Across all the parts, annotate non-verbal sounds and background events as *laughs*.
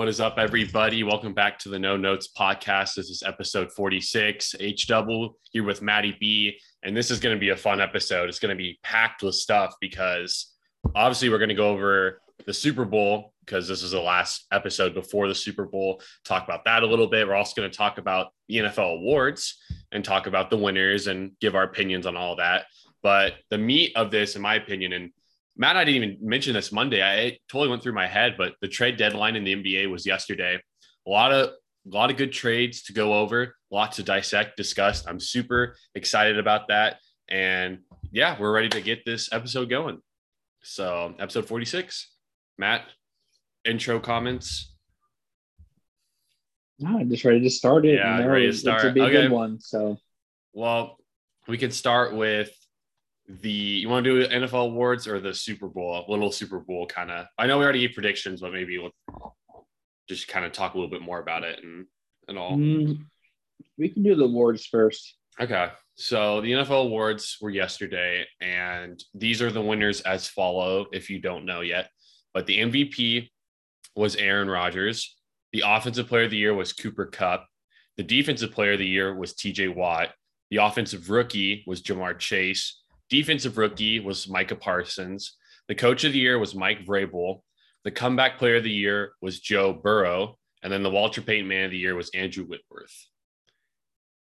What is up, everybody? Welcome back to the No Notes podcast. This is episode 46. H double here with Maddie B. And this is going to be a fun episode. It's going to be packed with stuff because obviously we're going to go over the Super Bowl because this is the last episode before the Super Bowl. Talk about that a little bit. We're also going to talk about the NFL awards and talk about the winners and give our opinions on all that. But the meat of this, in my opinion, and Matt, I didn't even mention this Monday. I totally went through my head, but the trade deadline in the NBA was yesterday. A lot of a lot of good trades to go over, lots to dissect, discuss. I'm super excited about that. And yeah, we're ready to get this episode going. So, episode 46. Matt, intro comments. No, I'm just ready to start it. Yeah, ready to start. It's a big Okay. good one. So Well, we can start with the you want to do NFL awards or the Super Bowl, a little Super Bowl kind of. I know we already gave predictions, but maybe we'll just kind of talk a little bit more about it and and all. mm, we can do the awards first. Okay. So the NFL awards were yesterday, and these are the winners as follow, if you don't know yet. But the MVP was Aaron Rodgers. The offensive player of the year was Cooper Kupp. The defensive player of the year was TJ Watt. The offensive rookie was Ja'Marr Chase. Defensive rookie was Micah Parsons. The coach of the year was Mike Vrabel. The comeback player of the year was Joe Burrow. And then the Walter Payton man of the year was Andrew Whitworth.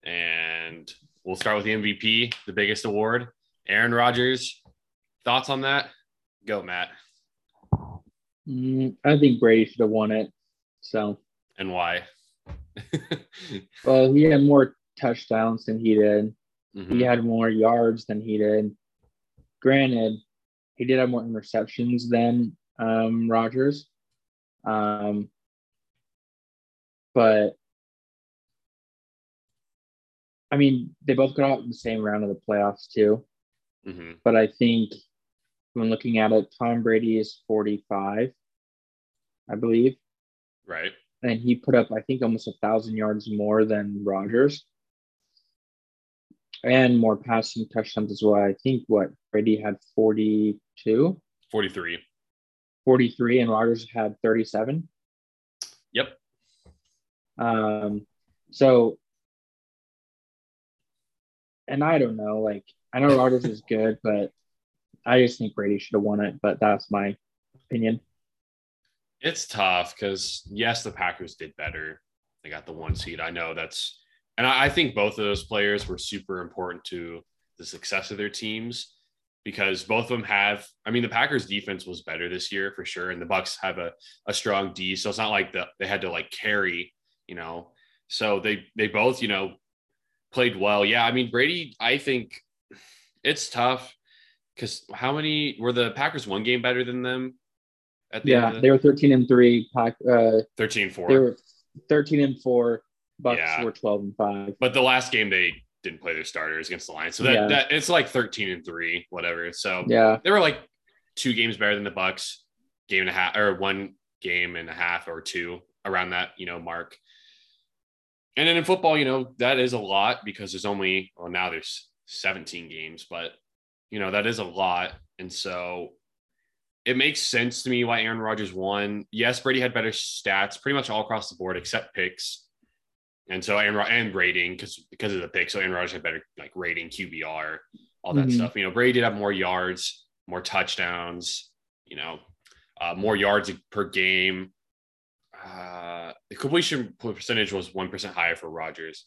And we'll start with the MVP, the biggest award. Aaron Rodgers. Thoughts on that? Go, Matt. Mm, I think Brady should have won it. So, And why? *laughs* well, he had more touchdowns than he did. Mhm. He had more yards than he did. Granted, he did have more interceptions than um, Rodgers. Um, but I mean, they both got out in the same round of the playoffs too. Mhm. But I think when looking at it, Tom Brady is 45, I believe. Right. And he put up, I think, almost a thousand yards more than Rodgers. And more passing touchdowns as well. I think what Brady had 42, 43. 43, and Rodgers had 37. Yep. Um, so, and I don't know, like, I know Rodgers is good, *laughs* but I just think Brady should have won it. But that's my opinion. It's tough because yes, the Packers did better. They got the one seed. I know that's, and I, I think both of those players were super important to the success of their teams because both of them have. I mean, the Packers defense was better this year for sure, and the Bucks have a, a strong D. So it's not like the, they had to like carry, you know. So they they both you know played well. Yeah, I mean Brady. I think it's tough because how many were the Packers one game better than them? At the end Yeah, the- they were 13 and three. Pack, uh, 13 4. they were 13 and four. Bucks Yeah. were 12 and five. but the last game they didn't play their starters against the Lions. So that, Yeah. that it's like 13 and 3, whatever. So Yeah, they were like two games better than the Bucks, game and a half or one game and a half or two around that, you know, mark. And then in football, you know, that is a lot because there's only well now there's 17 games, but you know, that is a lot. And so it makes sense to me why Aaron Rodgers won. Yes, Brady had better stats pretty much all across the board except picks. And so Aaron Rod- and rating because because of the pick. So Aaron Rodgers had better like rating, QBR, all that Mhm. stuff. You know, Brady did have more yards, more touchdowns, you know, uh, more yards per game. Uh, the completion percentage was one percent higher for Rodgers.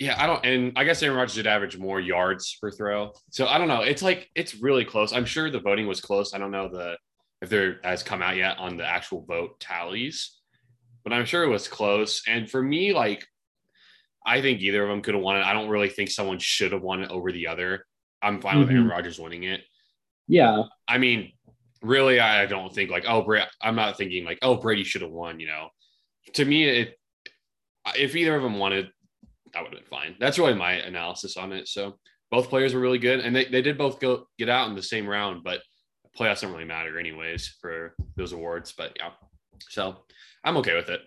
Yeah, I don't, and I guess Aaron Rodgers did average more yards per throw. So I don't know. It's like it's really close. I'm sure the voting was close. I don't know the if there has come out yet on the actual vote tallies, but I'm sure it was close. And for me, like, I think either of them could have won it. I don't really think someone should have won it over the other. I'm fine with Aaron Mhm. Rodgers winning it. yeah, I mean, really, I don't think like, oh, Bra- I'm not thinking like, oh, Brady should have won. You know, to me, it if either of them wanted, that would have been fine. That's really my analysis on it. So both players were really good, and they, they did both go get out in the same round, but playoffs don't really matter anyways for those awards. But yeah, so I'm okay with it.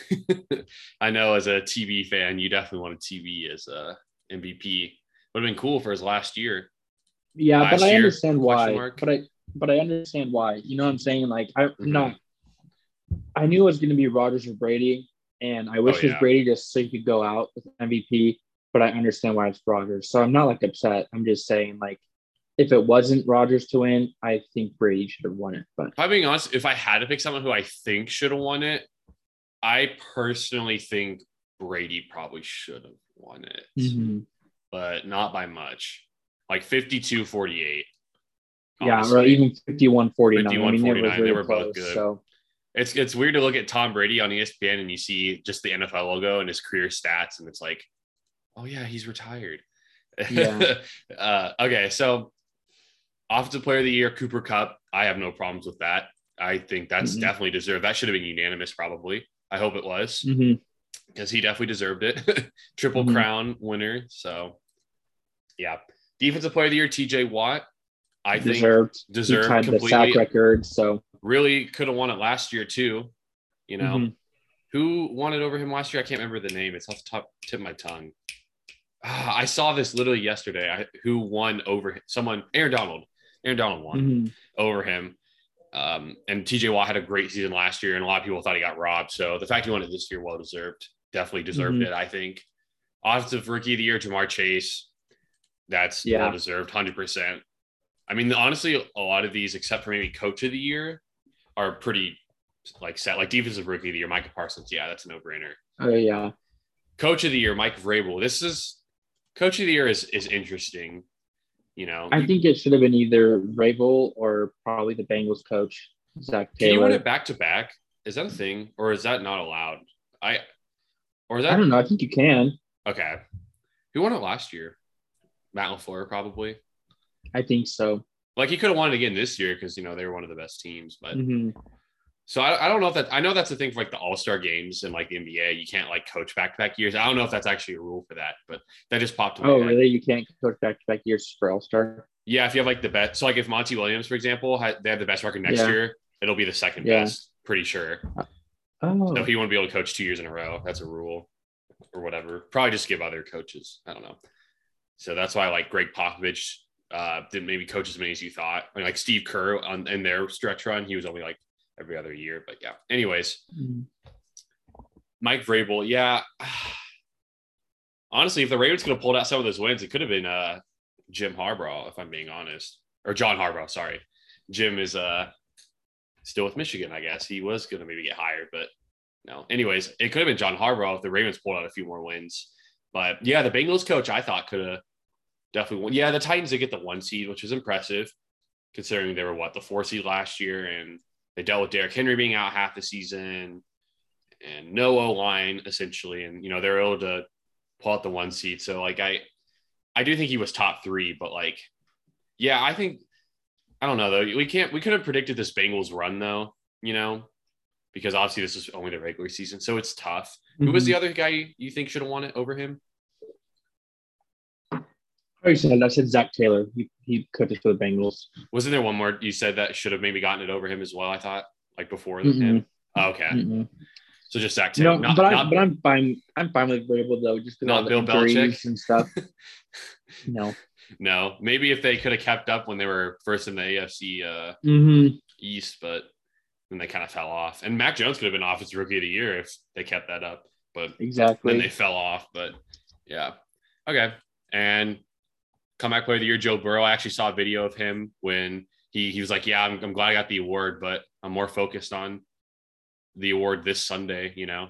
*laughs* I know as a TB fan, you definitely wanted TB as a MVP. Would have been cool for his last year. yeah, Last but I year, understand why. mark? But I but I understand why. You know what I'm saying? Like I'm Mhm. not I knew it was going to be Rodgers or Brady, and I wish Oh, it was. Brady just so he could go out with MVP. But I understand why it's Rodgers, so I'm not like upset. I'm just saying like, if it wasn't Rodgers to win, I think Brady should have won it. But If I'm being honest, if I had to pick someone who I think should have won it, I personally think Brady probably should have won it, Mm-hmm. but not by much. Like 52 48. yeah, or even 51 49. 51, I mean, it was 49, they really were both close, good. So It's it's weird to look at Tom Brady on ESPN and you see just the NFL logo and his career stats, and it's like, oh yeah, he's retired. Yeah. *laughs* uh, okay, so offensive player of the year, Cooper Kupp. I have no problems with that. I think that's Mhm. definitely deserved. That should have been unanimous, probably. I hope it was because he definitely deserved it. *laughs* Triple Mhm. crown winner. So yeah. Defensive player of the year, TJ Watt. I think deserved. He deserved tied the sack record. So Really could have won it last year too. You know, Mhm. who won it over him last year? I can't remember the name. It's off the top tip of my tongue. Ah, I saw this literally yesterday. I, who won over him? someone? Aaron Donald. Aaron Donald won mhm. over him. Um, and TJ Watt had a great season last year, and a lot of people thought he got robbed. So the fact he won it this year, well deserved. Definitely deserved Mhm. it. I think. Offensive rookie of the year, Ja'Marr Chase. That's Yeah. well deserved, hundred percent. I mean, honestly, a lot of these, except for maybe coach of the year, are pretty like set. Like defensive rookie of the year, Micah Parsons. Yeah, that's a no brainer. oh yeah, Coach of the year, Mike Vrabel. This is coach of the year is is interesting. You know, I think it should have been either Vrabel or probably the Bengals coach Zac Taylor. Can you win it back to back? Is that a thing, or is that not allowed? I, or is I don't know. I think you can. okay? Who won it last year? Matt Lafleur probably. I think so. Like he could have won it again this year because you know they were one of the best teams. But Mhm. So I, I don't know if that I know that's the thing for like the All Star games and like the NBA. You can't like coach back to back years. I don't know if that's actually a rule for that, but that just popped. Oh, head. really? You can't coach back to back years for All Star? Yeah, if you have like the best. So like if Monty Williams, for example, had, they have the best record next Yeah. year, it'll be the second Yeah. best. Pretty sure. Oh, So he wouldn't be able to coach two years in a row. That's a rule or whatever. Probably just give other coaches. I don't know. So that's why like Gregg Popovich uh, didn't maybe coach as many as you thought. I mean, like Steve Kerr on in their stretch run, he was only like every other year. But yeah. Anyways, Mhm. Mike Vrabel, yeah. *sighs* Honestly, if the Ravens could have pulled out some of those wins, it could have been uh, Jim Harbaugh, if I'm being honest, or John Harbaugh. Sorry, Jim is uh still with Michigan. I guess he was going to maybe get hired, but no. Anyways, it could have been John Harbaugh if the Ravens pulled out a few more wins. But yeah, the Bengals coach I thought could have definitely won. Yeah, the Titans did get the one seed, which was impressive considering they were what the four seed last year, and they dealt with Derrick Henry being out half the season and no O line essentially, and you know they're able to pull out the one seed. So like I, I do think he was top three, but like, yeah, I think I don't know though. We can't we could have predicted this Bengals run though, you know, because obviously this is only the regular season, so it's tough. Who was Mhm. the other guy you think should have won it over him? I already said I said Zac Taylor. He he coaches for the Bengals. Wasn't there one more you said that should have maybe gotten it over him as well? I thought like before Mm-mm. him. Oh, okay, Mm-mm. so just Zac No, Taylor, not, but I not- but I'm fine. I'm fine with Vrabel though, just Not Bill Belichick? and stuff. *laughs* no. no. Maybe if they could have kept up when they were first in the AFC uh, Mm-hmm. East, but then they kind of fell off. And Mac Jones could have been offensive rookie of the year if they kept that up, but Exactly. then they fell off. But yeah, okay. And comeback player of the year, Joe Burrow. I actually saw a video of him when he he was like, "Yeah, I'm, I'm glad I got the award, but I'm more focused on the award this Sunday." You know,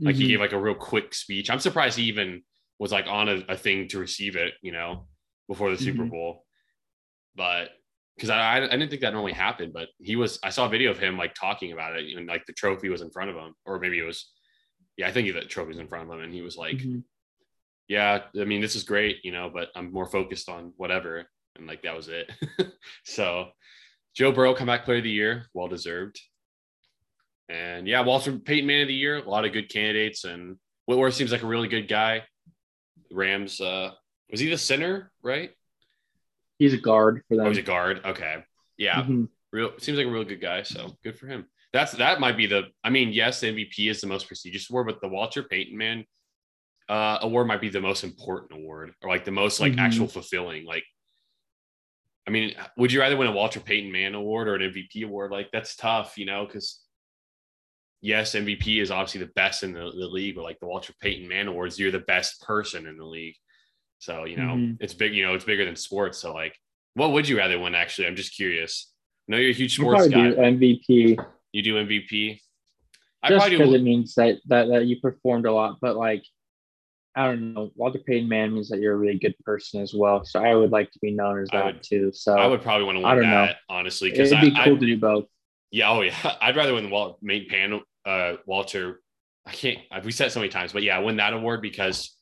like he Mhm. gave like a real quick speech. I'm surprised he even was like on a, a thing to receive it. You know, before the Super Mhm. Bowl, but because I, I didn't think that normally happened, but he was. I saw a video of him like talking about it, and like the trophy was in front of him, or maybe it was. Yeah, I think the trophy was in front of him, and he was like, Mhm. "Yeah, I mean, this is great, you know, but I'm more focused on whatever," and like that was it. *laughs* so, Joe Burrow, comeback player of the year, well deserved. And yeah, Walter Payton Man of the year, a lot of good candidates, and Whitworth seems like a really good guy. Rams, uh, was he the center, right? He's a guard for them. Oh, he's a guard. Okay. Yeah. Mhm. Real seems like a real good guy. So good for him. That's that might be the I mean, yes, MVP is the most prestigious award, but the Walter Payton man uh award might be the most important award or like the most like Mhm. actual fulfilling. Like I mean, would you rather win a Walter Payton man award or an MVP award? Like that's tough, you know, because yes, MVP is obviously the best in the, the league, but like the Walter Payton Man Awards, you're the best person in the league. So, you know, Mhm. it's big, you know, it's bigger than sports. So, like, what would you rather win? Actually, I'm just curious. I know you're a huge sports guy. do MVP you do MVP. I just probably because do. it means that, that that you performed a lot. But like, I don't know, Walter Payton Man means that you're a really good person as well. So I would like to be known as that would- too. So I would probably want to I win don't know. that, honestly, because it'd I, be I- cool to do both. Yeah, oh yeah. *laughs* I'd rather win the Wal- main panel uh Walter. I can't uh, we said so many times, but yeah, I win that award because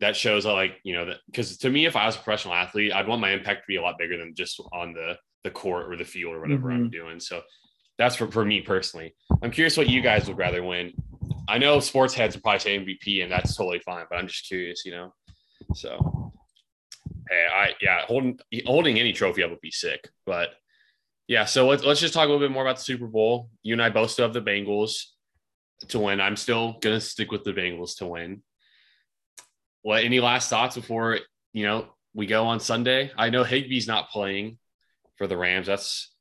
that shows that like, you know, that because to me, if I was a professional athlete, I'd want my impact to be a lot bigger than just on the the court or the field or whatever I'm mm-hmm. doing. So that's for, for me personally. I'm curious what you guys would rather win. I know sports heads would probably say MVP, and that's totally fine, but I'm just curious, you know. So hey, I yeah, holding holding any trophy up would be sick, but yeah, so let's let's just talk a little bit more about the Super Bowl. You and I both still have the Bengals to win. I'm still gonna stick with the Bengals to win. What any last thoughts before you know we go on Sunday? I know Higbee's not playing for the Rams. That's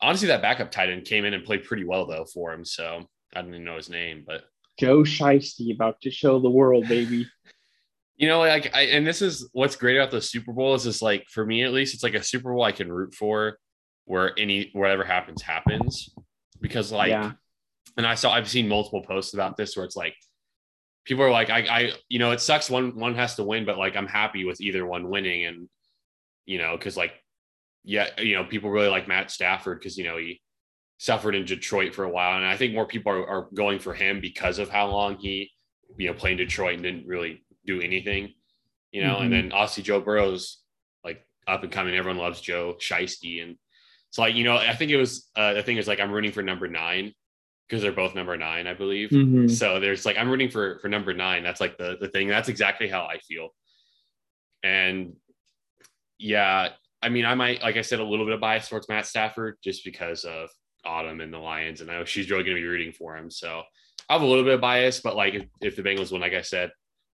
honestly that backup tight end came in and played pretty well though for him. So I don't even know his name, but Joe Shiesty about to show the world, baby. *laughs* you know, like I and this is what's great about the Super Bowl is just like for me at least, it's like a Super Bowl I can root for where any whatever happens happens because like yeah. and I saw I've seen multiple posts about this where it's like people are like I I you know it sucks one one has to win but like I'm happy with either one winning and you know cuz like yeah you know people really like Matt Stafford cuz you know he suffered in Detroit for a while and I think more people are, are going for him because of how long he you know played in Detroit and didn't really do anything you know Mhm. and then obviously Joe Burrow's like up and coming everyone loves Joe Shiesty and so like you know I think it was uh, the thing is like I'm rooting for number 9 because they're both number nine, I believe. Mhm. So there's like I'm rooting for for number nine. That's like the the thing. That's exactly how I feel. And yeah, I mean, I might like I said a little bit of bias towards Matt Stafford just because of Autumn and the Lions, and I know she's really going to be rooting for him. So I have a little bit of bias, but like if, if the Bengals win, like I said,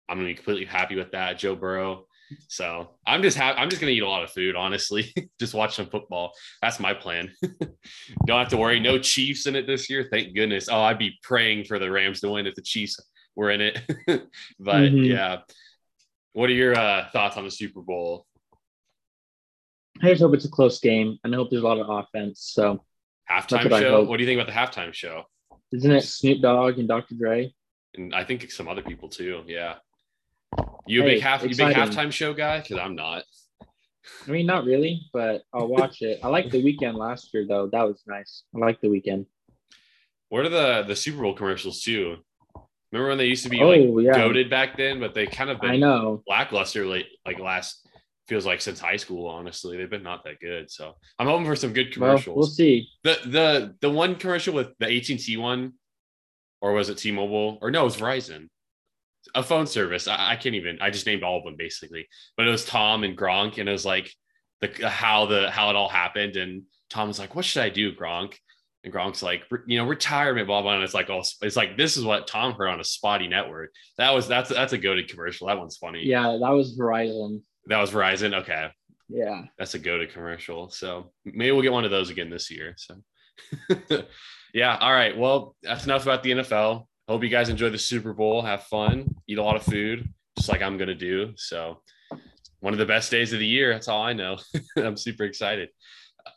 I'm going to be completely happy with that. Joe Burrow. So I'm just happy. I'm just going to eat a lot of food, honestly. *laughs* just watch some football. That's my plan. *laughs* Don't have to worry. No Chiefs in it this year. Thank goodness. Oh, I'd be praying for the Rams to win if the Chiefs were in it. *laughs* but Mhm. yeah. What are your uh, thoughts on the Super Bowl? I just hope it's a close game. and I hope there's a lot of offense. So Halftime what show? What do you think about the halftime show? isn't it Snoop Dogg and Dr. Dre? And I think some other people too. Yeah. You a Hey, big half you big exciting. halftime show guy? Because I'm not. I mean, not really, but I'll watch it. I like The Weeknd last year though. That was nice. I like The Weeknd. What are the the Super Bowl commercials too? Remember when they used to be Oh, like yeah. goaded back then, but they kind of been I know. lackluster late like last feels like since high school, honestly. They've been not that good. So I'm hoping for some good Well, commercials. we'll see. The the the one commercial with the AT&T one, or was it T-Mobile? Or no, it was Verizon. A phone service. I, I can't even. I just named all of them basically. But it was Tom and Gronk, and it was like the how the how it all happened. And Tom was like, "What should I do, Gronk?" And Gronk's like, "You know, retirement, blah blah." And it's like, "Oh, it's like this is what Tom heard on a spotty network." That was that's that's a goaded commercial. That one's funny. Yeah, that was Verizon. That was Verizon. Okay, Yeah. that's a go to commercial. So maybe we'll get one of those again this year. So *laughs* yeah. All right. Well, that's enough about the NFL. Hope you guys enjoy the Super Bowl. Have fun. Eat a lot of food, just like I'm gonna do. So one of the best days of the year. That's all I know. *laughs* I'm super excited.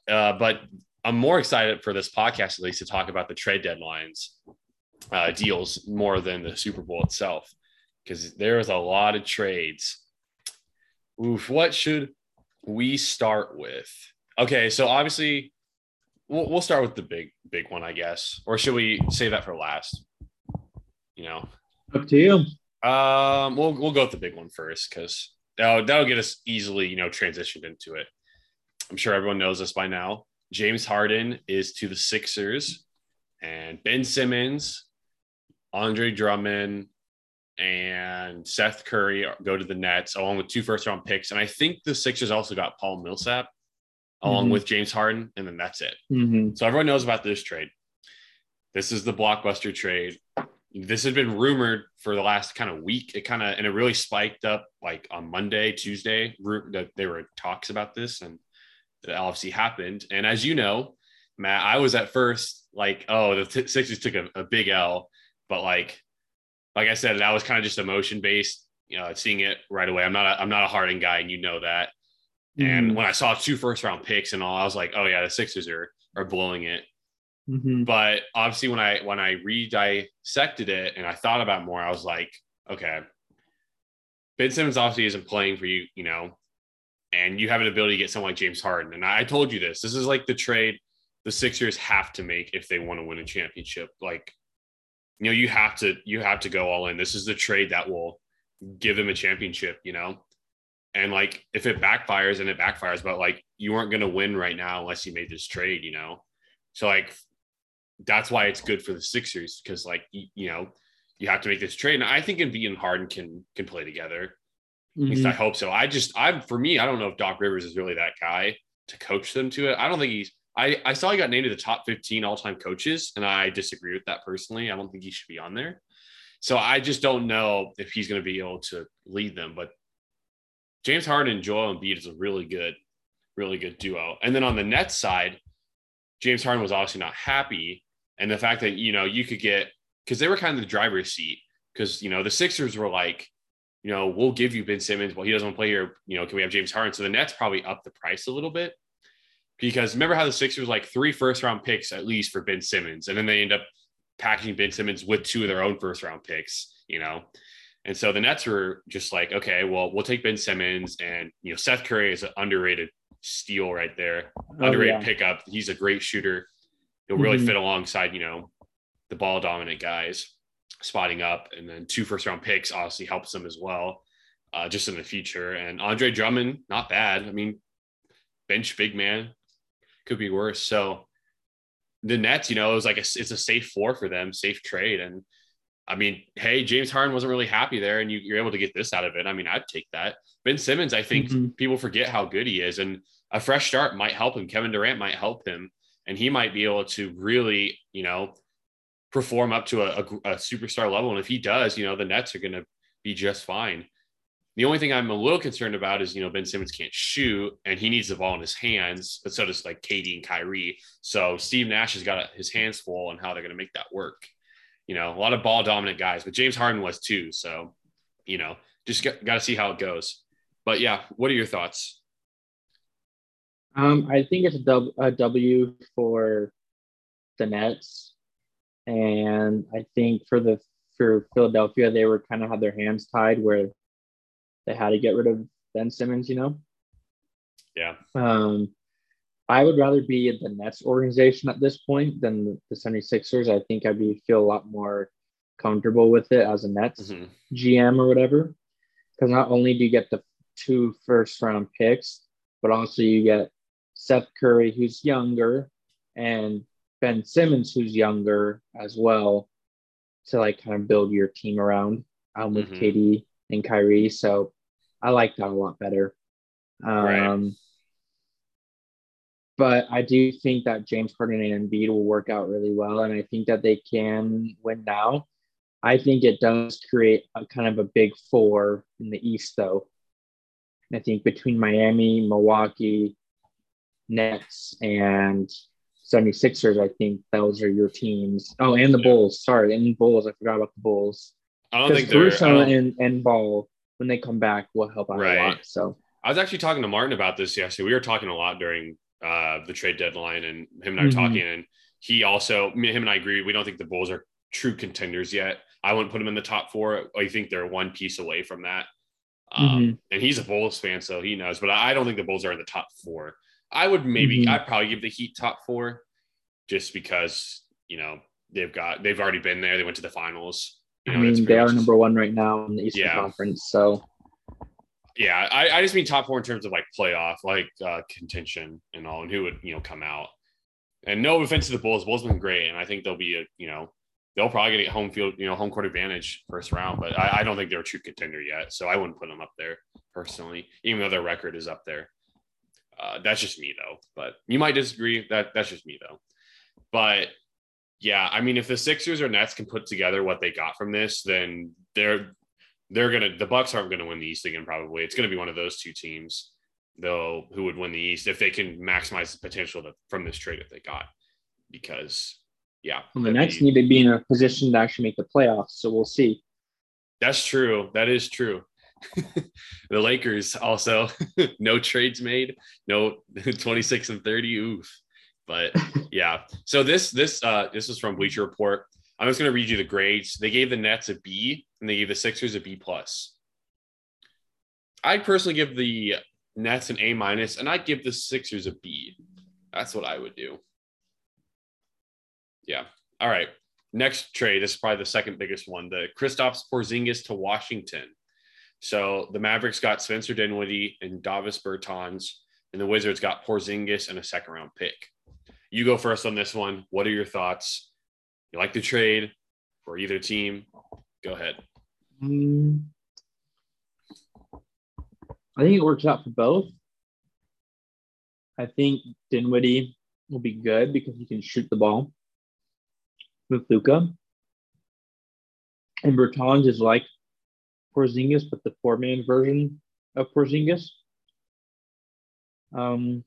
Uh, but I'm more excited for this podcast at least to talk about the trade deadlines uh, deals more than the Super Bowl itself because there is a lot of trades. Oof, what should we start with? Okay, so obviously we'll, we'll start with the big big one, I guess, or should we save that for last? You know, Up to you. um, we'll we'll go with the big one first because that'll, that'll get us easily, you know, transitioned into it. I'm sure everyone knows this by now. James Harden is to the Sixers, and Ben Simmons, Andre Drummond, and Seth Curry go to the Nets along with two first round picks. And I think the Sixers also got Paul Millsap along Mhm. with James Harden, and then that's it. Mhm. So everyone knows about this trade. This is the blockbuster trade. This had been rumored for the last kind of week. It kind of and it really spiked up like on Monday, Tuesday. That there were talks about this, and it obviously happened. And as you know, Matt, I was at first like, oh, the t- Sixers took a, a big L, but like, like I said, that was kind of just emotion based. You know, seeing it right away. I'm not a, I'm not a Harden guy, and you know that. And Mhm. when I saw two first round picks and all, I was like, oh yeah, the Sixers are are blowing it. Mhm. But obviously, when I when I redissected it and I thought about more, I was like, okay, Ben Simmons obviously isn't playing for you, you know, and you have an ability to get someone like James Harden. And I told you this. This is like the trade the Sixers have to make if they want to win a championship. Like, you know, you have to you have to go all in. This is the trade that will give them a championship, you know. And like if it backfires and it backfires, but like you aren't gonna win right now unless you made this trade, you know. So like that's why it's good for the Sixers because like you, you know you have to make this trade. And I think Embiid and Harden can can play together. At least I Mhm. hope so. I just I for me I don't know if Doc Rivers is really that guy to coach them to it. I don't think he's. I I saw he got named to the top fifteen all time coaches, and I disagree with that personally. I don't think he should be on there. So I just don't know if he's going to be able to lead them. But James Harden and Joel Embiid is a really good, really good duo. And then on the Nets side, James Harden was obviously not happy, and the fact that you know you could get because they were kind of the driver's seat because you know the Sixers were like, you know, we'll give you Ben Simmons. Well, he doesn't want to play here. You know, can we have James Harden? So the Nets probably up the price a little bit because remember how the Sixers like three first round picks at least for Ben Simmons, and then they end up packaging Ben Simmons with two of their own first round picks. You know. And so the Nets were just like, okay, well, we'll take Ben Simmons, and you know, Seth Curry is an underrated steal right there Oh, underrated yeah. pickup. He's a great shooter. He'll really Mhm. fit alongside, you know, the ball dominant guys spotting up. And then two first round picks obviously helps them as well, uh, just in the future. And Andre Drummond, not bad. I mean, bench big man could be worse. So the Nets, you know, it was like a, it's a safe four for them, safe trade. And I mean, hey, James Harden wasn't really happy there, and you, you're able to get this out of it. I mean, I'd take that. Ben Simmons, I think Mhm. people forget how good he is, and a fresh start might help him. Kevin Durant might help him, and he might be able to really, you know, perform up to a, a, a superstar level. And if he does, you know, the Nets are going to be just fine. The only thing I'm a little concerned about is, you know, Ben Simmons can't shoot and he needs the ball in his hands, but so does like KD and Kyrie. So Steve Nash has got his hands full on how they're going to make that work. You know, a lot of ball dominant guys, but James Harden was too. So, you know, just got, got to see how it goes. But yeah, what are your thoughts? Um, I think it's a W for the Nets, and I think for the for Philadelphia, they were kind of had their hands tied where they had to get rid of Ben Simmons. You know, Yeah. um, I would rather be at the Nets organization at this point than the, the 76ers. I think I'd be feel a lot more comfortable with it as a Nets Mhm. GM or whatever. Because not only do you get the two first round picks, but also you get Seth Curry, who's younger, and Ben Simmons, who's younger as well, to like kind of build your team around um, with Mhm. KD and Kyrie. So I like that a lot better. Um, Right. But I do think that James Harden and Embiid will work out really well, and I think that they can win now. I think it does create a kind of a big four in the East, though. I think between Miami, Milwaukee, Nets, and 76ers, I think those are your teams. Oh, and the. Bulls. Sorry, and the Bulls. I forgot about the Bulls. I don't think they're. Caruso don't- and, and Ball, when they come back, will help out Right. a lot. So, I was actually talking to Martin about this yesterday. We were talking a lot during uh, the trade deadline, and him and I were Mhm. talking, and he also, me, him and I agree. We don't think the Bulls are true contenders yet. I wouldn't put them in the top four. I think they're one piece away from that. Um, Mm-hmm. And he's a Bulls fan, so he knows. But I don't think the Bulls are in the top four. I would maybe, Mhm. I'd probably give the Heat top four, just because you know they've got they've already been there. They went to the finals. You I know, mean, they are number one right now in the Eastern Yeah. Conference. So, Yeah, I, I just mean top four in terms of like playoff, like uh, contention and all, and who would you know come out. And no offense to the Bulls, Bulls been great, and I think they'll be a you know they'll probably get a home field you know home court advantage first round, but I, I don't think they're a true contender yet, so I wouldn't put them up there personally, even though their record is up there. Uh, that's just me though, but you might disagree. That that's just me though. But yeah, I mean, if the Sixers or Nets can put together what they got from this, then they're they're gonna the Bucks aren't gonna win the East again. Probably it's gonna be one of those two teams, though, who would win the East if they can maximize the potential that, from this trade that they got. because yeah. Well, the Nets be, need to be in a position to actually make the playoffs, so we'll see. That's true. That is true. *laughs* the Lakers also *laughs* no trades made, no *laughs* 26 and 30. Oof. But *laughs* yeah. So this this uh this is from Bleacher Report. I'm just gonna read you the grades. They gave the Nets a B and they gave the Sixers a B plus. I'd personally give the Nets an A minus, and I'd give the Sixers a B. That's what I would do. Yeah. All right. Next trade. This is probably the second biggest one. The Kristaps Porzingis to Washington. So the Mavericks got Spencer Dinwiddie and Davis Bertans, and the Wizards got Porzingis and a second round pick. You go first on this one. What are your thoughts? You like the trade for either team? Go ahead. Um, I think it works out for both. I think Dinwiddie will be good because he can shoot the ball with Luka. And Bertans is like Porzingis, but the four man version of Porzingis. Um,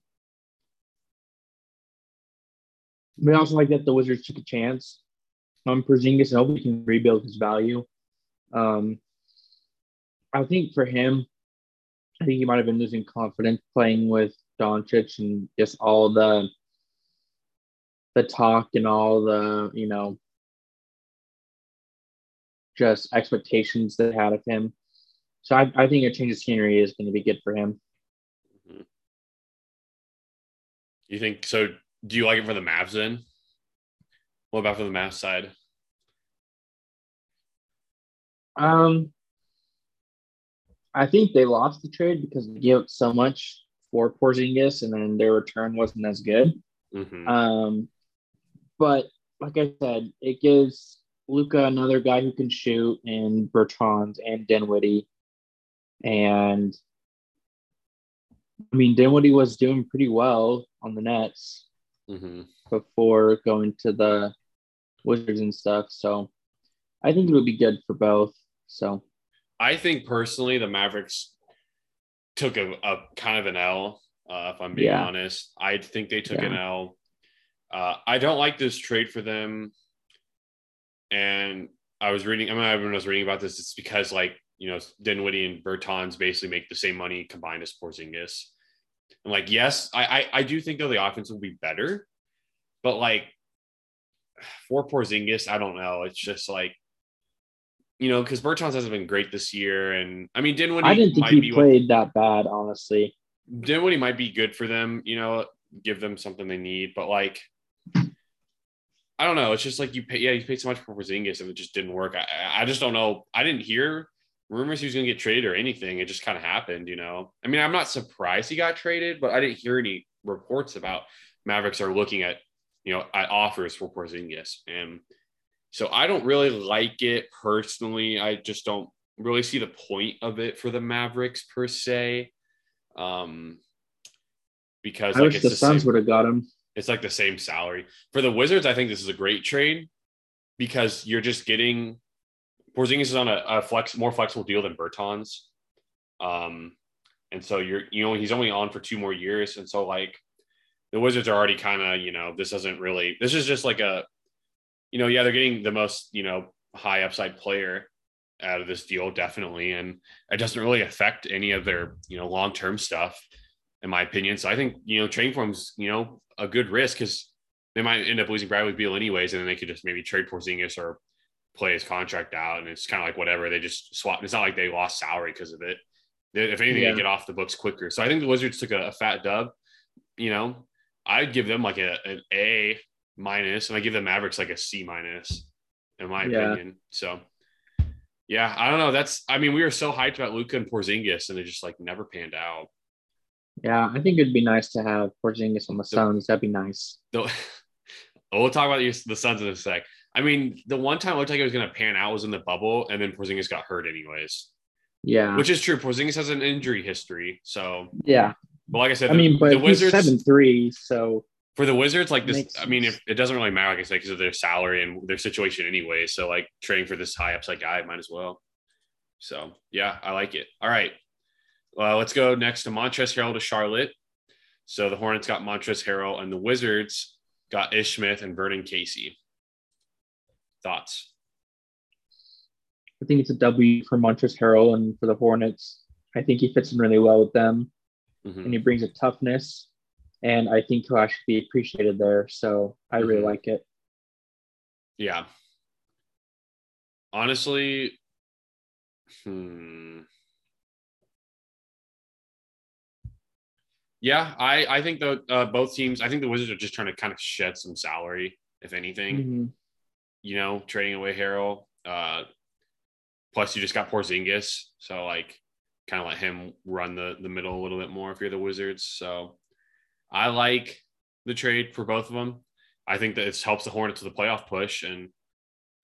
but I also like that the Wizards took a chance on Porzingis and hope he can rebuild his value. Um, I think for him, I think he might have been losing confidence playing with Doncic and just all the the talk and all the you know just expectations they had of him. So I, I think a change of scenery is going to be good for him. Mm-hmm. You think so? Do you like it for the Mavs then? What about for the Mavs side? Um, I think they lost the trade because they gave up so much for Porzingis, and then their return wasn't as good. Mm-hmm. Um, but like I said, it gives Luka another guy who can shoot, and Bertans and Dinwiddie, and I mean Dinwiddie was doing pretty well on the Nets mm-hmm. before going to the Wizards and stuff. So I think it would be good for both. So I think personally, the Mavericks took a, a kind of an L. Uh, if I'm being yeah. honest, I think they took yeah. an L. Uh, I don't like this trade for them. And I was reading, I mean, everyone was reading about this. It's because like, you know, Dinwiddie and Bertans basically make the same money combined as Porzingis. I'm like, yes, I, I, I do think though the offense will be better, but like for Porzingis, I don't know. It's just like, you know, because Bertans hasn't been great this year, and I mean Dinwiddie. I didn't think he played what, that bad, honestly. Dinwiddie might be good for them, you know, give them something they need, but like I don't know. It's just like you pay. Yeah, you paid so much for Porzingis, and it just didn't work. I, I just don't know. I didn't hear rumors he was going to get traded or anything. It just kind of happened, you know. I mean, I'm not surprised he got traded, but I didn't hear any reports about Mavericks are looking at, you know, at offers for Porzingis, and so I don't really like it personally. I just don't really see the point of it for the Mavericks per se, um, because I like, wish the, the Suns would have got him. It's like the same salary. For the Wizards, I think this is a great trade because you're just getting Porzingis is on a, a flex more flexible deal than Bertans. Um, and so you're you know he's only on for two more years, and so like the Wizards are already kind of you know this doesn't really this is just like a you know yeah they're getting the most you know high upside player out of this deal definitely, and it doesn't really affect any of their you know long term stuff in my opinion. So I think you know trading for him's you know a good risk because they might end up losing Bradley Beal anyways, and then they could just maybe trade Porzingis or play his contract out, and it's kind of like whatever. They just swap. It's not like they lost salary because of it. They, if anything, yeah. they get off the books quicker. So I think the Wizards took a, a fat dub. You know, I'd give them like a, an A minus, and I give the Mavericks like a C minus, in my yeah. opinion. So. Yeah, I don't know. That's I mean, we were so hyped about Luka and Porzingis, and it just like never panned out. Yeah, I think it'd be nice to have Porzingis on the Suns. That'd be nice. The, *laughs* we'll talk about the Suns in a sec. I mean, the one time it looked like it was going to pan out was in the bubble, and then Porzingis got hurt anyways. Yeah, which is true. Porzingis has an injury history, so yeah. But like I said, I mean, but the Wizards seven three, so for the Wizards, like this, I mean, if, it doesn't really matter, like I said, because of their salary and their situation anyway. So like trading for this high upside guy might as well. So yeah, I like it. All right, well, let's go next to Montrezl Harrell to Charlotte. So the Hornets got Montrezl Harrell, and the Wizards got Ish Smith and Vernon Carey. Thoughts? I think it's a W for Montrezl Harrell and for the Hornets. I think he fits in really well with them, Mhm. and he brings a toughness, and I think he'll actually be appreciated there. So I really Mhm. like it. Yeah. Honestly, hmm. Yeah, I I think the uh, both teams. I think the Wizards are just trying to kind of shed some salary, if anything. Mhm. You know, trading away Harrell. Uh, plus, you just got Porzingis, so like, kind of let him run the the middle a little bit more if you're the Wizards. So, I like the trade for both of them. I think that it helps the Hornets with the playoff push and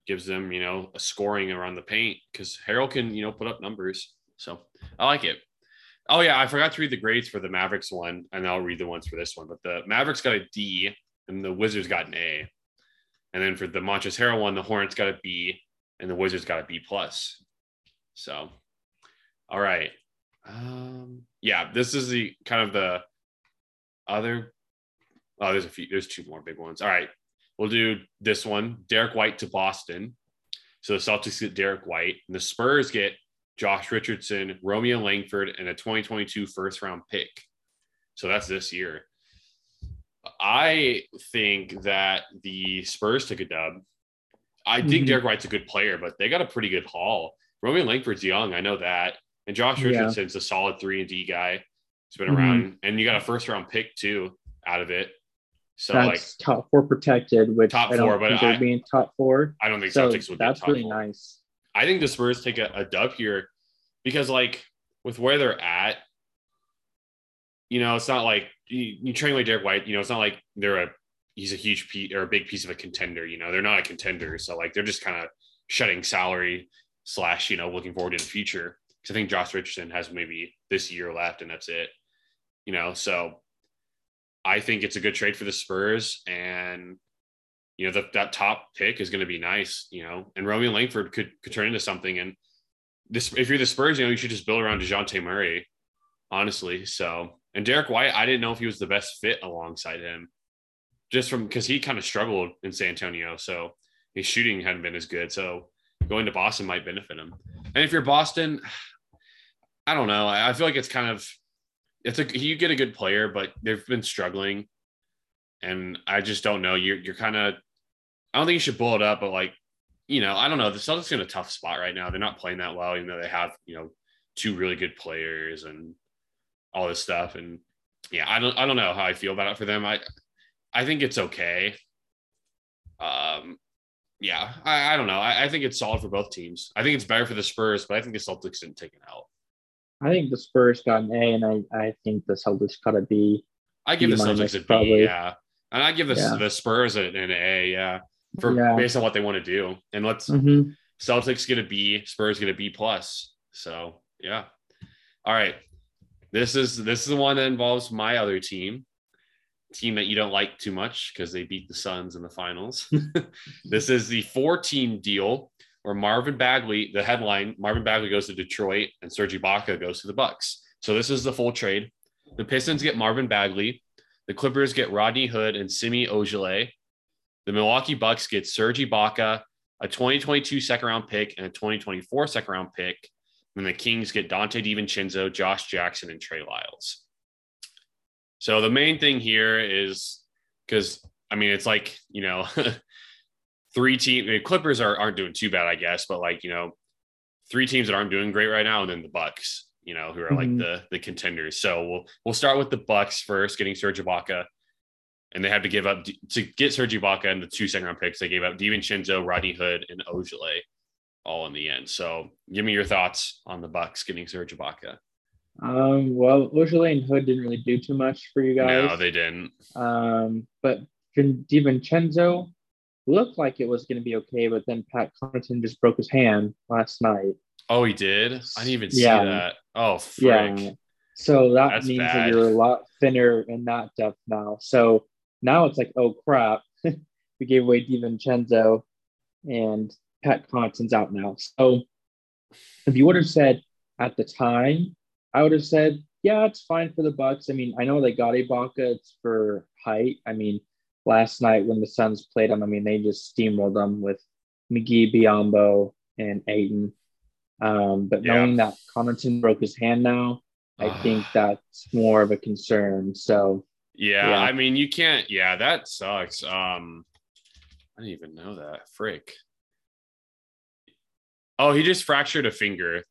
gives them, you know, a scoring around the paint because Harrell can, you know, put up numbers. So I like it. Oh yeah, I forgot to read the grades for the Mavericks one, and I'll read the ones for this one. But the Mavericks got a D, and the Wizards got an A. And then for the Montrezl Harrell one, the Hornets got a B, and the Wizards got a B plus. So, all right, um, yeah, this is the kind of the other. Oh, there's a few. There's two more big ones. All right, we'll do this one. Derrick White to Boston. So the Celtics get Derrick White, and the Spurs get Josh Richardson, Romeo Langford, and a 2022 first round pick. So that's this year. I think that the Spurs took a dub. I think Mhm. Derrick White's a good player, but they got a pretty good haul. Romeo Langford's young, I know that. And Josh Yeah. Richardson's a solid three and D guy. He's been Mhm. around, and you got a first round pick too out of it. So that's like, top four protected, which Top I don't four, but think they're I- being top four. I don't think So Celtics would be that's top really four. nice. I think the Spurs take a, a dub here because, like, with where they're at, you know, it's not like you, you train away Derrick White. You know, it's not like they're a he's a huge piece or a big piece of a contender. You know, they're not a contender, so like they're just kind of shutting salary slash you know looking forward to the future. Because I think Josh Richardson has maybe this year left, and that's it. You know, so I think it's a good trade for the Spurs, and you know the, that top pick is going to be nice. You know, and Romeo Langford could could turn into something. And this, if you're the Spurs, you know, you should just build around Dejounte Murray, honestly. So, and Derrick White, I didn't know if he was the best fit alongside him, just from because he kind of struggled in San Antonio. So his shooting hadn't been as good. So going to Boston might benefit him. And if you're Boston, I don't know. I feel like it's kind of it's a you get a good player, but they've been struggling, and I just don't know. You're you're kind of I don't think you should blow it up, but like you know, I don't know. The Celtics in a tough spot right now. They're not playing that well, even though they have you know two really good players and all this stuff. And yeah, I don't I don't know how I feel about it for them. I I think it's okay. Um, yeah, I, I don't know. I, I think it's solid for both teams. I think it's better for the Spurs, but I think the Celtics didn't take it out. I think the Spurs got an A, and I, I think the Celtics got a B. I give the Celtics a B, probably. yeah, and I give the Yeah. the Spurs an, an A, yeah, for Yeah. based on what they want to do. And let's Mhm. Celtics get a B, Spurs get a B plus. So yeah, all right. This is this is the one that involves my other team, team that you don't like too much because they beat the Suns in the finals. *laughs* this is the four team deal where Marvin Bagley, the headline, Marvin Bagley goes to Detroit and Serge Ibaka goes to the Bucks. So this is the full trade. The Pistons get Marvin Bagley. The Clippers get Rodney Hood and Semi Ojeleye. The Milwaukee Bucks get Serge Ibaka, a 2022 second round pick, and a 2024 second round pick. And the Kings get Donte DiVincenzo, Josh Jackson, and Trey Lyles. So the main thing here is because I mean it's like you know *laughs* three team the Clippers are aren't doing too bad I guess, but like you know three teams that aren't doing great right now, and then the Bucks, you know, who are like Mhm. the the contenders. So we'll we'll start with the Bucks first, getting Serge Ibaka, and they had to give up to get Serge Ibaka and the two second round picks. They gave up DiVincenzo, Rodney Hood, and Ojeleye, all in the end. So give me your thoughts on the Bucks getting Serge Ibaka. Um, well, Ojeleye and Hood didn't really do too much for you guys. No, they didn't. Um, but Vin- DiVincenzo looked like it was going to be okay, but then Pat Connaughton just broke his hand last night. Oh, he did. I didn't even see Yeah. that. Oh, frick. Yeah. So that That's means bad. that you're a lot thinner in that depth now. So now it's like, oh crap, *laughs* we gave away DiVincenzo and Pat Connaughton's out now. So if you would have said at the time, I would have said, yeah, it's fine for the Bucks. I mean, I know they got Ibaka, it's for height. I mean, last night when the Suns played them, I mean, they just steamrolled them with McGee, Biyombo, and Ayton. Um, but Yeah. knowing that Connaughton broke his hand now, I *sighs* think that's more of a concern. So Yeah, Yeah. I mean, you can't. Yeah, that sucks. Um, I didn't even know that. Frick. Oh, he just fractured a finger.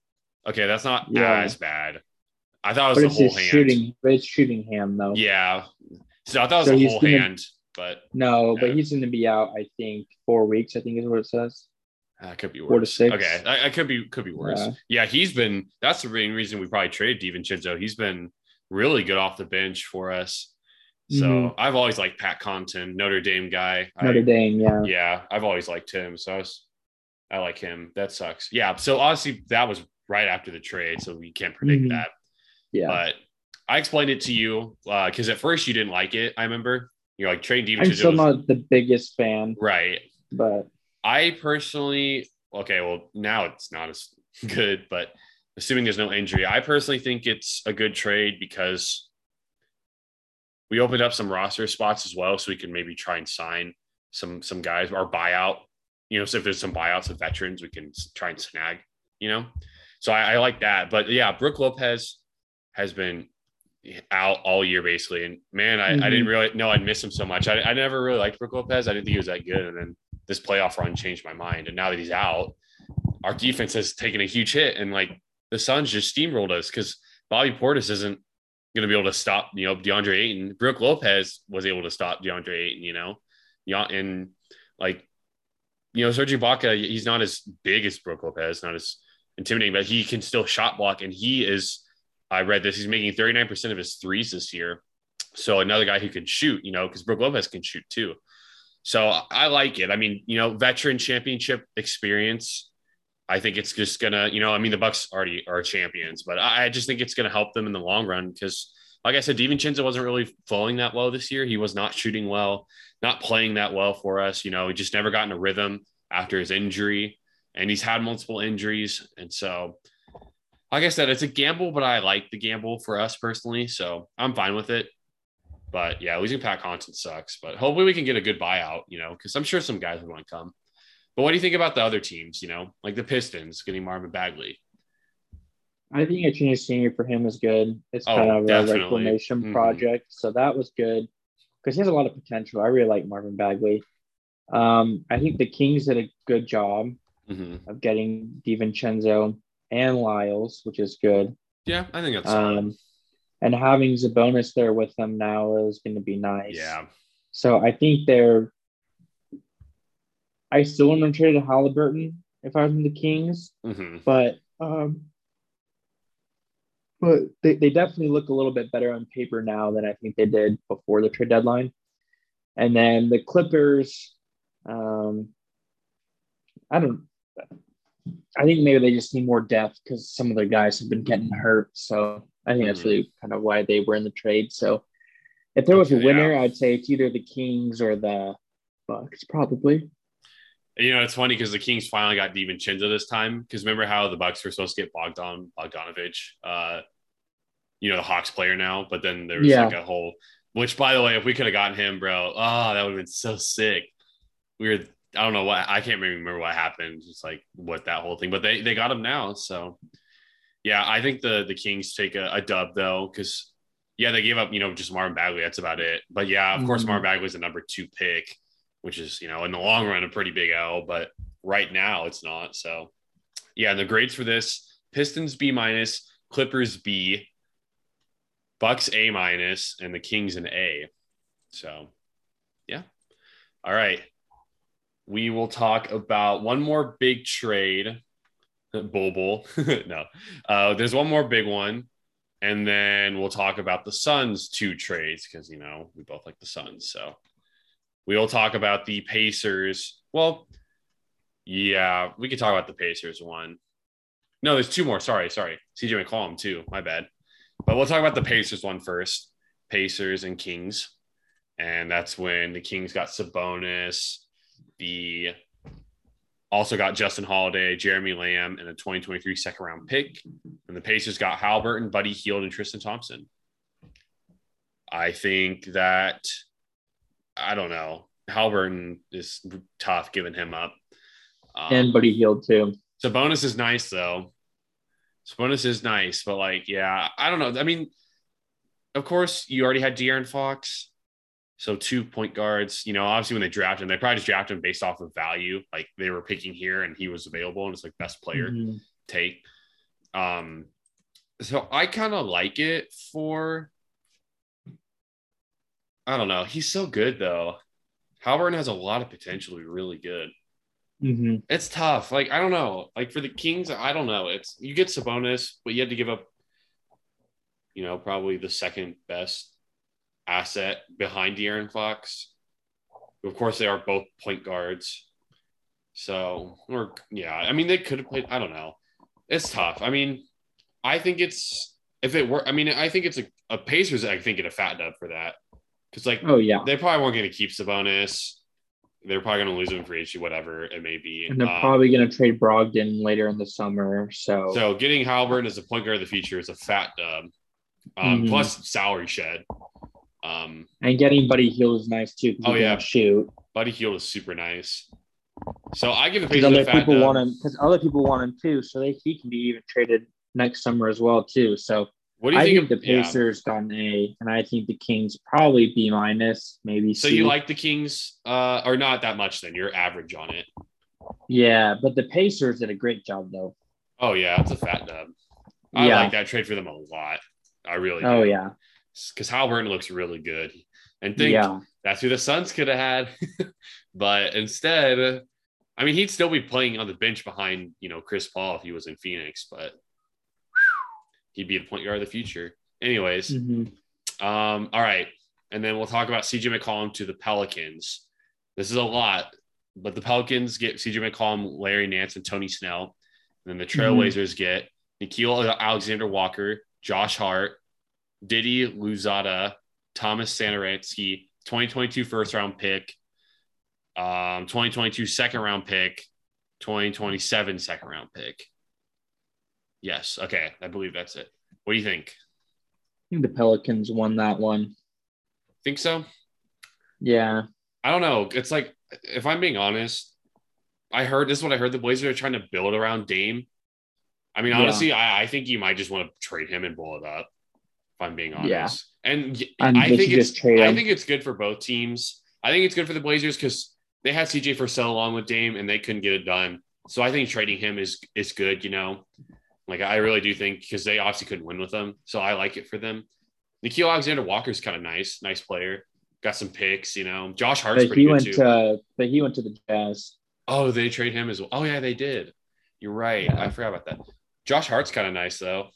Okay, that's not Yeah. as bad. I thought it was but the whole hand. shooting, but it's shooting hand though. Yeah. So I thought it was the whole gonna- hand, but No, but he's going to be out. I think four weeks. I think is what it says. that could be worse. Four to six. Okay, I, I could be could be worse. Yeah. Yeah. he's been. That's the main reason we probably traded DiVincenzo. He's been really good off the bench for us. So Mhm. I've always liked Pat Connaughton, Notre Dame guy. I- Notre Dame, yeah. yeah, I've always liked him. So I was, I like him. That sucks. Yeah. So obviously that was right after the trade, so we can't predict Mhm. that. Yeah. But I explained it to you because at first you didn't like it. I remember you're like trade I'm still not the biggest fan, right. but I personally, okay, well now it's not as *laughs* good, but assuming there's no injury, I personally think it's a good trade because we opened up some roster spots as well, so we can maybe try and sign some some guys or buyout. You know, so if there's some buyouts of veterans, we can try and snag. You know, so I, I like that. But yeah, Brooke Lopez has been out all year basically, and man, I, I didn't mm-hmm. really know I'd miss him so much. I, I never really liked Brooke Lopez. I didn't think he was that good, and then this playoff run changed my mind. And now that he's out, our defense has taken a huge hit, and like the Suns just steamrolled us because Bobby Portis isn't going to be able to stop, you know, DeAndre Ayton. Brooke Lopez was able to stop DeAndre Ayton, you know, yeah, and like, you know, Serge Ibaka, he's not as big as Brooke Lopez, not as intimidating, but he can still shot block, and he is. I read this. He's making 39% of his threes this year. So another guy who can shoot, you know, because Brooke Lopez can shoot too. So I like it. I mean, you know, veteran championship experience. I think it's just gonna, you know, I mean, the Bucks already are champions, but I I just think it's gonna help them in the long run because, like I said, DiVincenzo wasn't really flowing that well this year. He was not shooting well, not playing that well for us. You know, he just never got in a rhythm after his injury, and he's had multiple injuries, and so. Like I said, it's a gamble, but I like the gamble for us personally, so I'm fine with it. But yeah, losing Pat Connaughton sucks. But hopefully we can get a good buyout, you know, because I'm sure some guys would want to come. But what do you think about the other teams? You know, like the Pistons getting Marvin Bagley. I think a change scenery for him is good. It's Oh, kind of definitely. a reclamation Mhm. project. So that was good because he has a lot of potential. I really like Marvin Bagley. Um, I think the Kings did a good job hmm of getting DiVincenzo and Lyles, which is good. Yeah, I think that's. Um, and having Sabonis there with them now is going to be nice. yeah. So I think they're. I still want to trade a Haliburton if I was in the Kings, hmm but um, but they, they definitely look a little bit better on paper now than I think they did before the trade deadline. And then the Clippers, um, I don't. I think maybe they just need more depth because some of their guys have been getting hurt. So I think that's Mhm. really kind of why they were in the trade. So if there was a winner, I'd say it's either the Kings or the Bucks, probably. You know, it's funny because the Kings finally got DiVincenzo this time. Because remember how the Bucks were supposed to get Bogdan Bogdanovich, uh, you know, the Hawks player now, but then there was Yeah. like a whole. Which, by the way, if we could have gotten him, bro, oh, that would have been so sick. We were, I don't know what, I can't remember what happened, just like what that whole thing, but they they got him now, so yeah, I think the the Kings take a, a dub though, because yeah, they gave up, you know, just Marvin Bagley. That's about it. But yeah, of course, Mhm. Marvin Bagley was the number two pick, which is, you know, in the long run, a pretty big L, but right now it's not. So yeah, and the grades for this Pistons B minus, Clippers B, Bucks A minus, and the Kings an A. So yeah. All right. We will talk about one more big trade. *laughs* Bull bull. *laughs* no. Uh, there's one more big one. And then we'll talk about the Suns two trades because you know we both like the Suns. So we will talk about the Pacers. Well, yeah, we could talk about the Pacers one. No, there's two more. Sorry, sorry. CJ McCollum too. My bad. But we'll talk about the Pacers one first. Pacers and Kings. And that's when the Kings got Sabonis, the also got Justin Holiday, Jeremy Lamb, and a 2023 second round pick. And the Pacers got Haliburton and Buddy Hield, and Tristan Thompson. I think that I don't know. Haliburton is tough giving him up. Um, and Buddy Hield too. Sabonis is nice though. Sabonis is nice, but like, yeah, I don't know. I mean, of course, you already had De'Aaron Fox. So two point guards, you know, obviously when they drafted him, they probably just drafted him based off of value. Like they were picking here and he was available and it's like best player mm-hmm. take. Um, so I kind of like it for I don't know. He's so good though. Haliburton has a lot of potential to be really good. Mm-hmm. It's tough. Like I don't know. Like for the Kings, I don't know. It's you get Sabonis, but you had to give up, you know, probably the second best asset behind De'Aaron Fox. Of course, they are both point guards. So, or yeah, I mean, they could have played. I don't know. It's tough. I mean, I think it's if it were. I mean, I think it's a, a Pacers. I think a fat dub for that because like, oh yeah, they probably weren't going to keep Sabonis. They're probably going to lose him for issue, whatever it may be. And they're um, probably going to trade Brogdon later in the summer. So, so getting Haliburton as a point guard of the future is a fat dub. Um, mm-hmm. Plus salary shed. Um, and getting Buddy Hield is nice too. Oh yeah, shoot. Buddy Hield is super nice. So I give the Pacers other people want him because other people want him too. So they, he can be even traded next summer as well too. So what do you I think, think of, the Pacers yeah. got an A, and I think the Kings probably B minus, maybe. So C. you like the Kings, uh, or not that much? Then you're average on it. Yeah, but the Pacers did a great job though. Oh yeah, it's a fat dub. I yeah. like that trade for them a lot. I really. Oh yeah. Because Haliburton looks really good, and think yeah. that's who the Suns could have had, *laughs* but instead, I mean, he'd still be playing on the bench behind you know Chris Paul if he was in Phoenix, but he'd be the point guard of the future. Anyways, mm-hmm. um, all right. And then we'll talk about CJ McCollum to the Pelicans. This is a lot, but the Pelicans get CJ McCollum, Larry Nance, and Tony Snell. And then the mm-hmm. Trailblazers mm-hmm. get Nickeil Alexander Walker, Josh Hart, Didi Louzada, Thomas Satoransky, 2022 first round pick, um, 2022 second round pick, 2027 second round pick. Yes. Okay. I believe that's it. What do you think? I think the Pelicans won that one. Think so? Yeah. I don't know. It's like, if I'm being honest, I heard this is what I heard. The Blazers are trying to build around Dame. I mean, honestly, yeah. I, I think you might just want to trade him and blow it up. If I'm being honest, yeah. and, and I think it's I think it's good for both teams. I think it's good for the Blazers because they had CJ for so long with Dame and they couldn't get it done. So I think trading him is is good. You know, like I really do think because they obviously couldn't win with them, so I like it for them. Nickeil Alexander Walker's kind of nice, nice player. Got some picks, you know. Josh Hart's but pretty he went too. To, but he went to the Jazz. Oh, they trade him as well. Oh yeah, they did. You're right. Yeah. I forgot about that. Josh Hart's kind of nice though.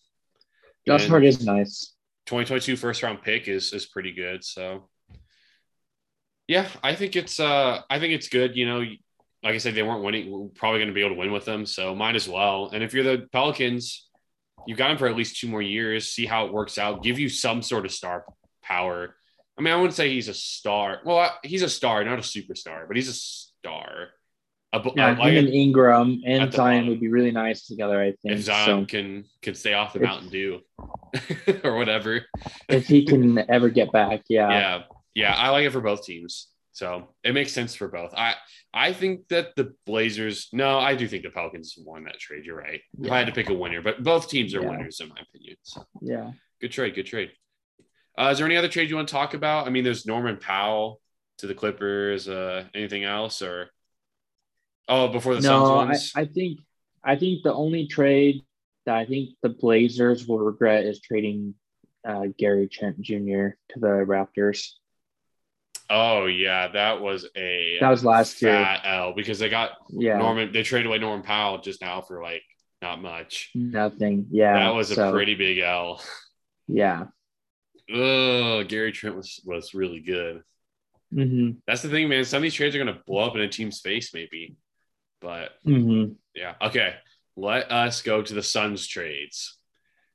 Josh and Hart is nice. 2022 first round pick is is pretty good. So yeah, I think it's uh I think it's good. You know, like I said, they weren't winning. We're probably going to be able to win with them, so might as well. And if you're the Pelicans, you've got him for at least two more years. See how it works out. Give you some sort of star power. I mean, I wouldn't say he's a star. Well, he's a star, not a superstar, but he's a star. A, yeah, like him and Ingram and Zion would be really nice together. I think if Zion so. can can stay off the if, Mountain Dew *laughs* or whatever. if he can ever get back, yeah, yeah, yeah. I like it for both teams. So it makes sense for both. I I think that the Blazers. No, I do think the Pelicans won that trade. You're right. Yeah. If I had to pick a winner, but both teams are yeah. winners in my opinion. So yeah, good trade. Good trade. Uh, is there any other trade you want to talk about? I mean, there's Norman Powell to the Clippers. Uh, anything else or? Oh, before the no, Suns I, I think I think the only trade that I think the Blazers will regret is trading uh, Gary Trent Jr. to the Raptors. Oh yeah, that was a that was last year L because they got yeah Norman. They traded away Norman Powell just now for like not much. Nothing. Yeah, that was so, a pretty big L. Yeah. Oh, Gary Trent was was really good. Mm-hmm. That's the thing, man. Some of these trades are gonna blow up in a team's face, maybe. But mm-hmm. yeah, okay. Let us go to the Suns trades.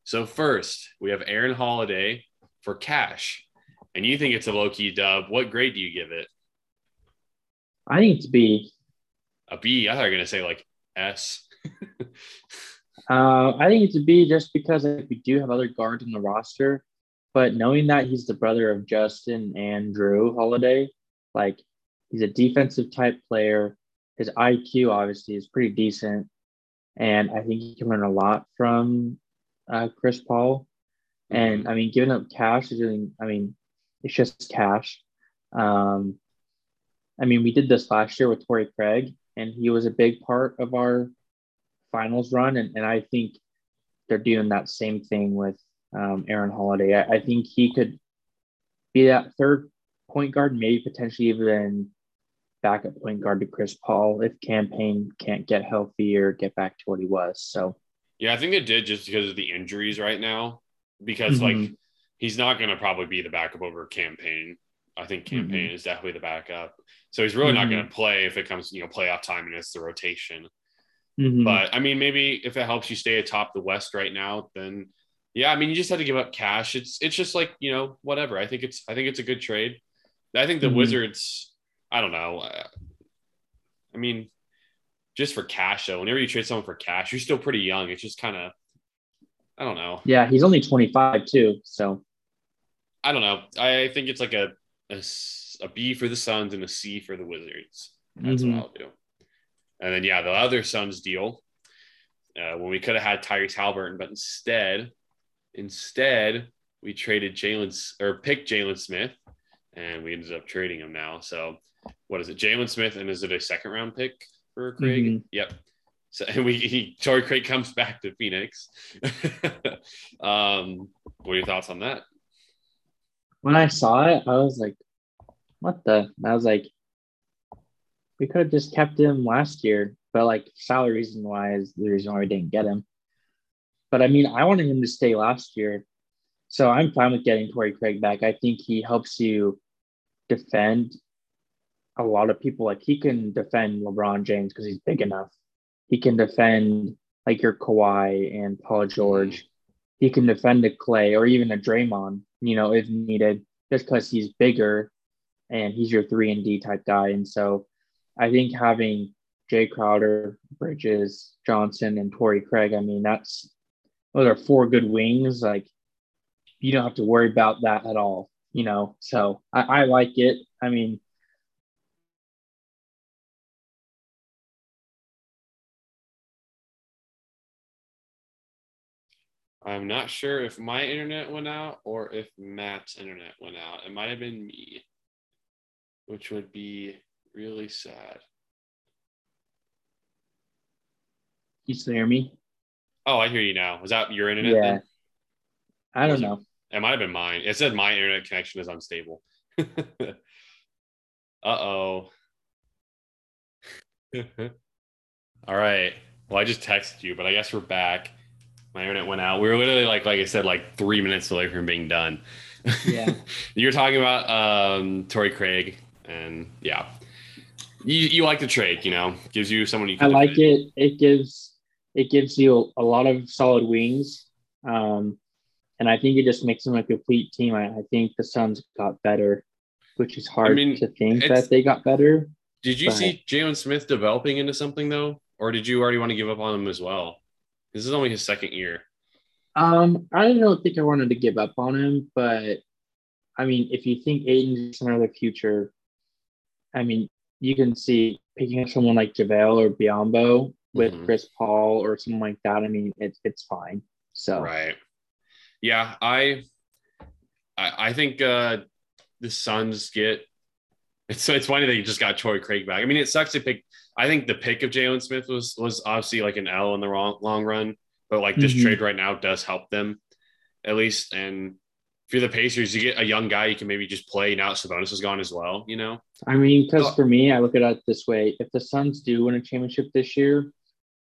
So first, we have Aaron Holiday for cash and you think it's a low key dub, what grade do you give it? I think it's B. A B? I thought you were gonna say like S. *laughs* uh, I think it's a B just because we do have other guards in the roster, but knowing that he's the brother of Justin and Drew Holiday, Like he's a defensive type player. His IQ obviously is pretty decent, and I think he can learn a lot from uh, Chris Paul. And I mean, giving up cash is really, I mean, it's just cash. Um, I mean, we did this last year with Torrey Craig, and he was a big part of our finals run. And, and I think they're doing that same thing with um, Aaron Holiday. I, I, think he could be that third point guard, maybe potentially even backup point guard to Chris Paul if Cam Payne can't get healthy or get back to what he was. So, yeah, I think it did just because of the injuries right now. Because mm-hmm. like he's not going to probably be the backup over Cam Payne. I think Cam Payne mm-hmm. is definitely the backup. So he's really mm-hmm. not going to play if it comes, you know, playoff time and it's the rotation. Mm-hmm. But I mean, maybe if it helps you stay atop the West right now, then yeah, I mean, you just had to give up cash. It's it's just like you know whatever. I think it's I think it's a good trade. I think the mm-hmm. Wizards. I don't know. I mean, just for cash though. Whenever you trade someone for cash, you're still pretty young. It's just kind of I don't know. Yeah, he's only 25 too. So I don't know. I think it's like a a, a B for the Suns and a C for the Wizards. That's mm-hmm. what I'll do. And then yeah, the other Suns deal uh, when we could have had Tyrese Haliburton, but instead, instead we traded Jalen or picked Jalen Smith, and we ended up trading him now. So what is it, Jalen Smith, and is it a second round pick for Craig? Mm-hmm. Yep. So and *laughs* we he Torrey Craig comes back to Phoenix. *laughs* um, what are your thoughts on that? When I saw it, I was like, "What the?" I was like, we could have just kept him last year, but like salary reason why is the reason why we didn't get him. But I mean, I wanted him to stay last year. So I'm fine with getting Torrey Craig back. I think he helps you defend a lot of people. Like he can defend LeBron James because he's big enough. He can defend like your Kawhi and Paul George. He can defend a Clay or even a Draymond, you know, if needed, just because he's bigger and he's your three and D type guy. And so I think having Jay Crowder, Bridges, Johnson, and Torrey Craig, I mean, that's those are four good wings. Like you don't have to worry about that at all, you know. So I, I like it. I mean, I'm not sure if my internet went out or if Matt's internet went out. It might have been me, which would be really sad. You still hear me? Oh, I hear you now. Was that your internet? Yeah. Then? I don't know. It? it might have been mine. It said my internet connection is unstable. *laughs* uh oh. *laughs* All right. Well, I just texted you, but I guess we're back. My internet went out. We were literally like, like I said, like three minutes away from being done. Yeah. *laughs* You're talking about um, Torrey Craig, and yeah, you, you like the trade, you know, gives you someone you I like it. It gives it gives you a lot of solid wings. Um, and I think it just makes them a complete team. I, I think the Suns got better, which is hard I mean, to think that they got better. Did you but... see Jalen Smith developing into something though? Or did you already want to give up on him as well? This is only his second year. Um, I don't think I wanted to give up on him, but I mean, if you think Ayton's another future, I mean, you can see picking up someone like JaVale or Biyombo with mm-hmm. Chris Paul or something like that. I mean, it's it's fine. So right, yeah, I I, I think uh, the Suns get. It's it's funny that you just got Torrey Craig back. I mean, it sucks to pick. I think the pick of Jalen Smith was was obviously like an L in the wrong long run, but like this mm-hmm. trade right now does help them at least. And if you're the Pacers, you get a young guy you can maybe just play now. Sabonis is gone as well, you know. I mean, because for me, I look at it this way: if the Suns do win a championship this year,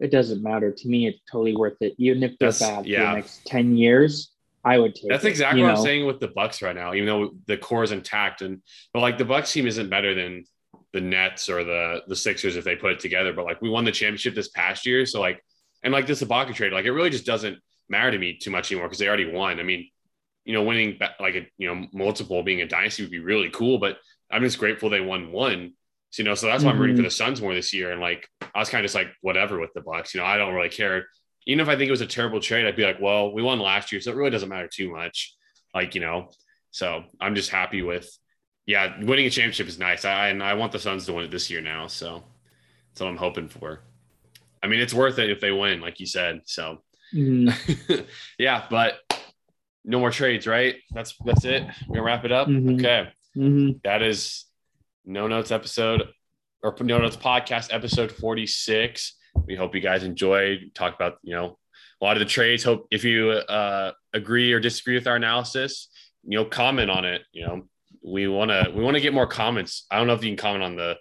it doesn't matter to me. It's totally worth it, even if they're bad yeah. for the next ten years. I would take. That's exactly it, what know? I'm saying with the Bucks right now. Even though the core is intact, and but like the Bucks team isn't better than the Nets or the the Sixers if they put it together. But like we won the championship this past year, so like and like this Ibaka trade, like it really just doesn't matter to me too much anymore because they already won. I mean, you know, winning like a you know multiple being a dynasty would be really cool, but I'm just grateful they won one. So, you know, so that's why I'm rooting for mm-hmm. the Suns more this year. And like I was kind of just like whatever with the Bucks. You know, I don't really care. Even if I think it was a terrible trade, I'd be like, well, we won last year, so it really doesn't matter too much. Like you know, so I'm just happy with yeah, winning a championship is nice. I and I want the Suns to win it this year now, so that's what I'm hoping for. I mean, it's worth it if they win, like you said. So, mm. *laughs* yeah, but no more trades, right? That's that's it. We're gonna wrap it up. Mm-hmm. Okay, mm-hmm. that is no notes episode or no notes podcast episode 46. We hope you guys enjoyed. Talk about you know a lot of the trades. Hope if you uh, agree or disagree with our analysis, you know, comment on it. You know, we want to we want to get more comments. I don't know if you can comment on the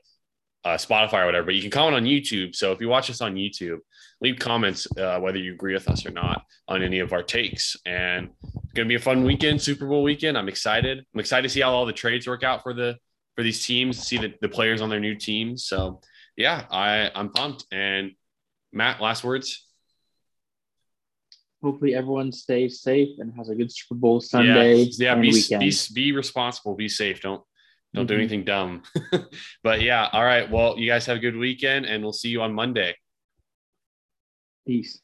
uh, Spotify or whatever, but you can comment on YouTube. So if you watch us on YouTube, leave comments uh, whether you agree with us or not on any of our takes. And it's to be a fun weekend, Super Bowl weekend. I'm excited. I'm excited to see how all the trades work out for the for these teams, see the, the players on their new teams. So yeah, I I'm pumped. And Matt, last words. Hopefully everyone stays safe and has a good Super Bowl Sunday. Yeah, yeah be, be be responsible, be safe. Don't don't mm-hmm. do anything dumb. *laughs* but yeah, all right. Well, you guys have a good weekend and we'll see you on Monday. Peace.